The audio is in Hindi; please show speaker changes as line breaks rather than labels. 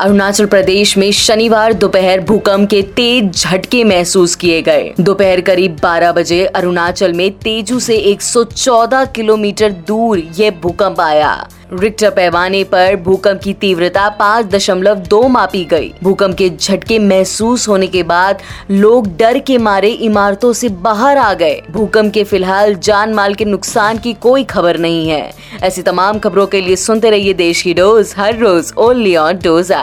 अरुणाचल प्रदेश में शनिवार दोपहर भूकंप के तेज झटके महसूस किए गए। दोपहर करीब 12 बजे अरुणाचल में तेजू से 114 किलोमीटर दूर यह भूकंप आया। रिक्टर पैमाने पर भूकंप की तीव्रता पाँच दशमलव दो मापी गई। भूकंप के झटके महसूस होने के बाद लोग डर के मारे इमारतों से बाहर आ गए। भूकंप के फ़िलहाल जान माल के नुकसान की कोई खबर नहीं है। ऐसी तमाम खबरों के लिए सुनते रहिए देश की डोज, हर रोज ओनली ऑन डोजा